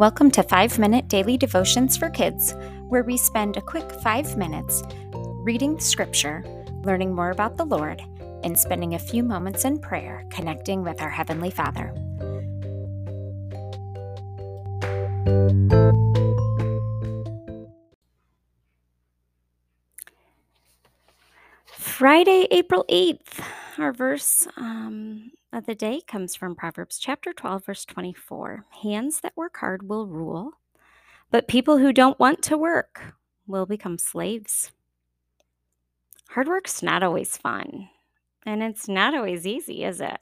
Welcome to 5 Minute Daily Devotions for Kids, where we spend a quick 5 minutes reading Scripture, learning more about the Lord, and spending a few moments in prayer connecting with our Heavenly Father. Friday, April 8th. Our verse um, of the day comes from Proverbs chapter 12, verse 24. Hands that work hard will rule, but people who don't want to work will become slaves. Hard work's not always fun, and it's not always easy, is it?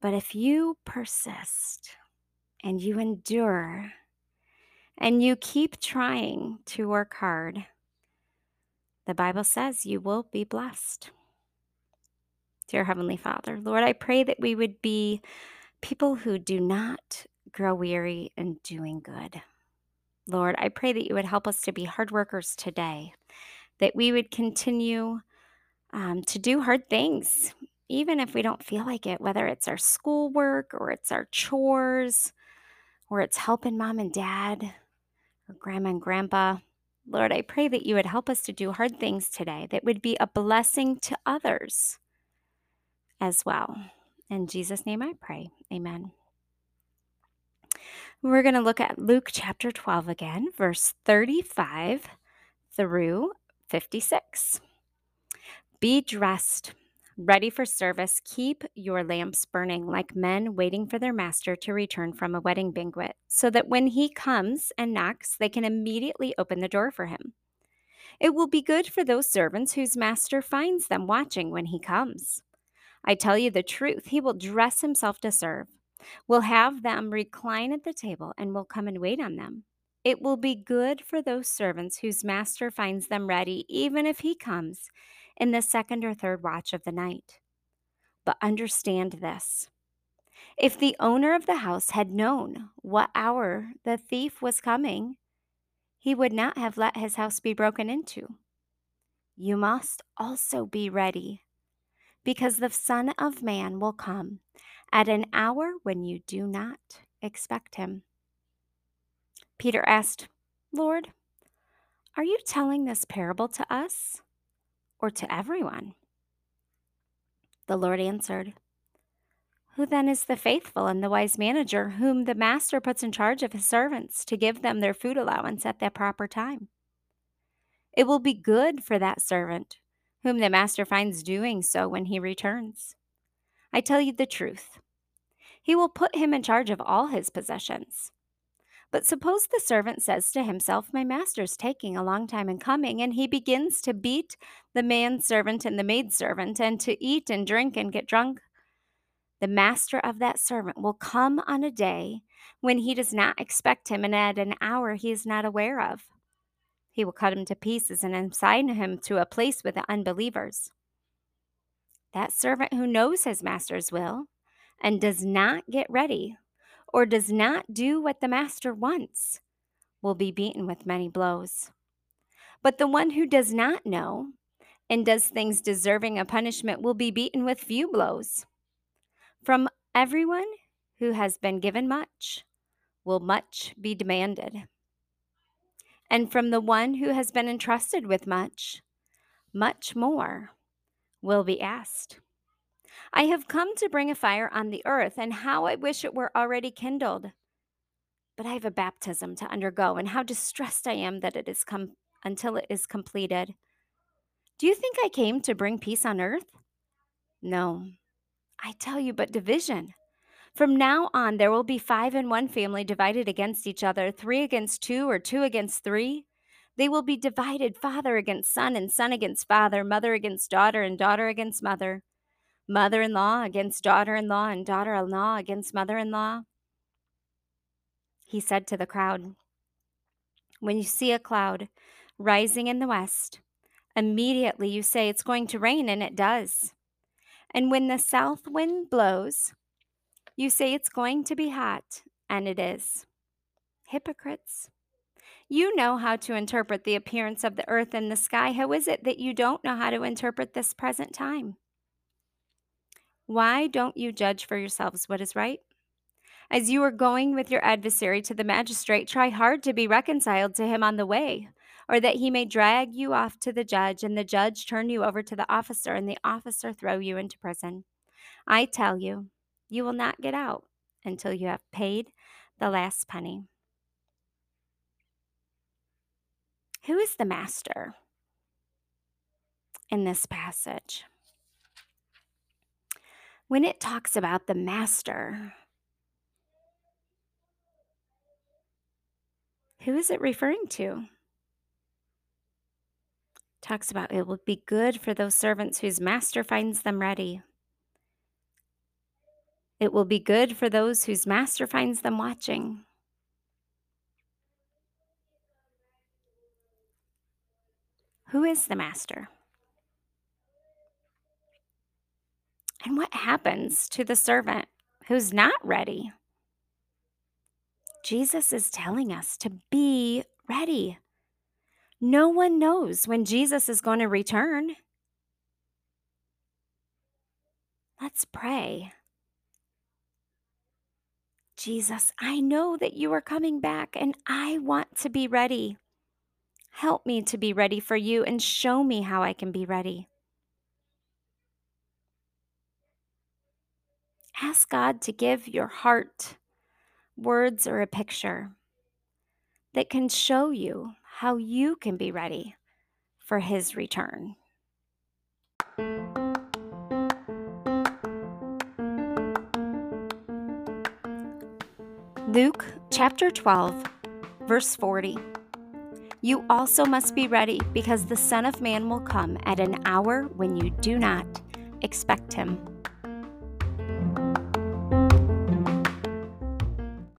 But if you persist and you endure and you keep trying to work hard, the Bible says you will be blessed. Dear Heavenly Father, Lord, I pray that we would be people who do not grow weary in doing good. Lord, I pray that you would help us to be hard workers today, that we would continue um, to do hard things, even if we don't feel like it, whether it's our schoolwork or it's our chores or it's helping mom and dad or grandma and grandpa. Lord, I pray that you would help us to do hard things today that would be a blessing to others as well. In Jesus' name I pray. Amen. We're going to look at Luke chapter 12 again, verse 35 through 56. Be dressed, ready for service. Keep your lamps burning like men waiting for their master to return from a wedding banquet, so that when he comes and knocks, they can immediately open the door for him. It will be good for those servants whose master finds them watching when he comes. I tell you the truth, he will dress himself to serve, will have them recline at the table, and will come and wait on them. It will be good for those servants whose master finds them ready, even if he comes in the second or third watch of the night. But understand this if the owner of the house had known what hour the thief was coming, he would not have let his house be broken into. You must also be ready because the Son of Man will come at an hour when you do not expect him. Peter asked, Lord, are you telling this parable to us or to everyone? The Lord answered, Who then is the faithful and the wise manager whom the master puts in charge of his servants to give them their food allowance at the proper time? It will be good for that servant whom the master finds doing so when he returns. I tell you the truth. He will put him in charge of all his possessions. But suppose the servant says to himself, My master's taking a long time in coming, and he begins to beat the manservant and the maidservant, and to eat and drink and get drunk. The master of that servant will come on a day when he does not expect him, and at an hour he is not aware of. He will cut him to pieces and assign him to a place with the unbelievers. That servant who knows his master's will and does not get ready or does not do what the master wants will be beaten with many blows. But the one who does not know and does things deserving of punishment will be beaten with few blows. From everyone who has been given much will much be demanded and from the one who has been entrusted with much, much more will be asked. I have come to bring a fire on the earth, and how I wish it were already kindled. But I have a baptism to undergo, and how distressed I am that it is come until it is completed. Do you think I came to bring peace on earth? No, I tell you, but division. From now on, there will be five in one family divided against each other, three against two, or two against three. They will be divided father against son, and son against father, mother against daughter, and daughter against mother, mother in law against daughter in law, and daughter in law against mother in law. He said to the crowd, When you see a cloud rising in the west, immediately you say it's going to rain, and it does. And when the south wind blows, you say it's going to be hot, and it is. Hypocrites. You know how to interpret the appearance of the earth and the sky. How is it that you don't know how to interpret this present time? Why don't you judge for yourselves what is right? As you are going with your adversary to the magistrate, try hard to be reconciled to him on the way, or that he may drag you off to the judge, and the judge turn you over to the officer, and the officer throw you into prison. I tell you, you will not get out until you have paid the last penny. Who is the master in this passage? When it talks about the master, who is it referring to? Talks about it will be good for those servants whose master finds them ready. It will be good for those whose master finds them watching. Who is the master? And what happens to the servant who's not ready? Jesus is telling us to be ready. No one knows when Jesus is going to return. Let's pray. Jesus, I know that you are coming back and I want to be ready. Help me to be ready for you and show me how I can be ready. Ask God to give your heart words or a picture that can show you how you can be ready for His return. Luke chapter 12, verse 40. You also must be ready, because the Son of Man will come at an hour when you do not expect him.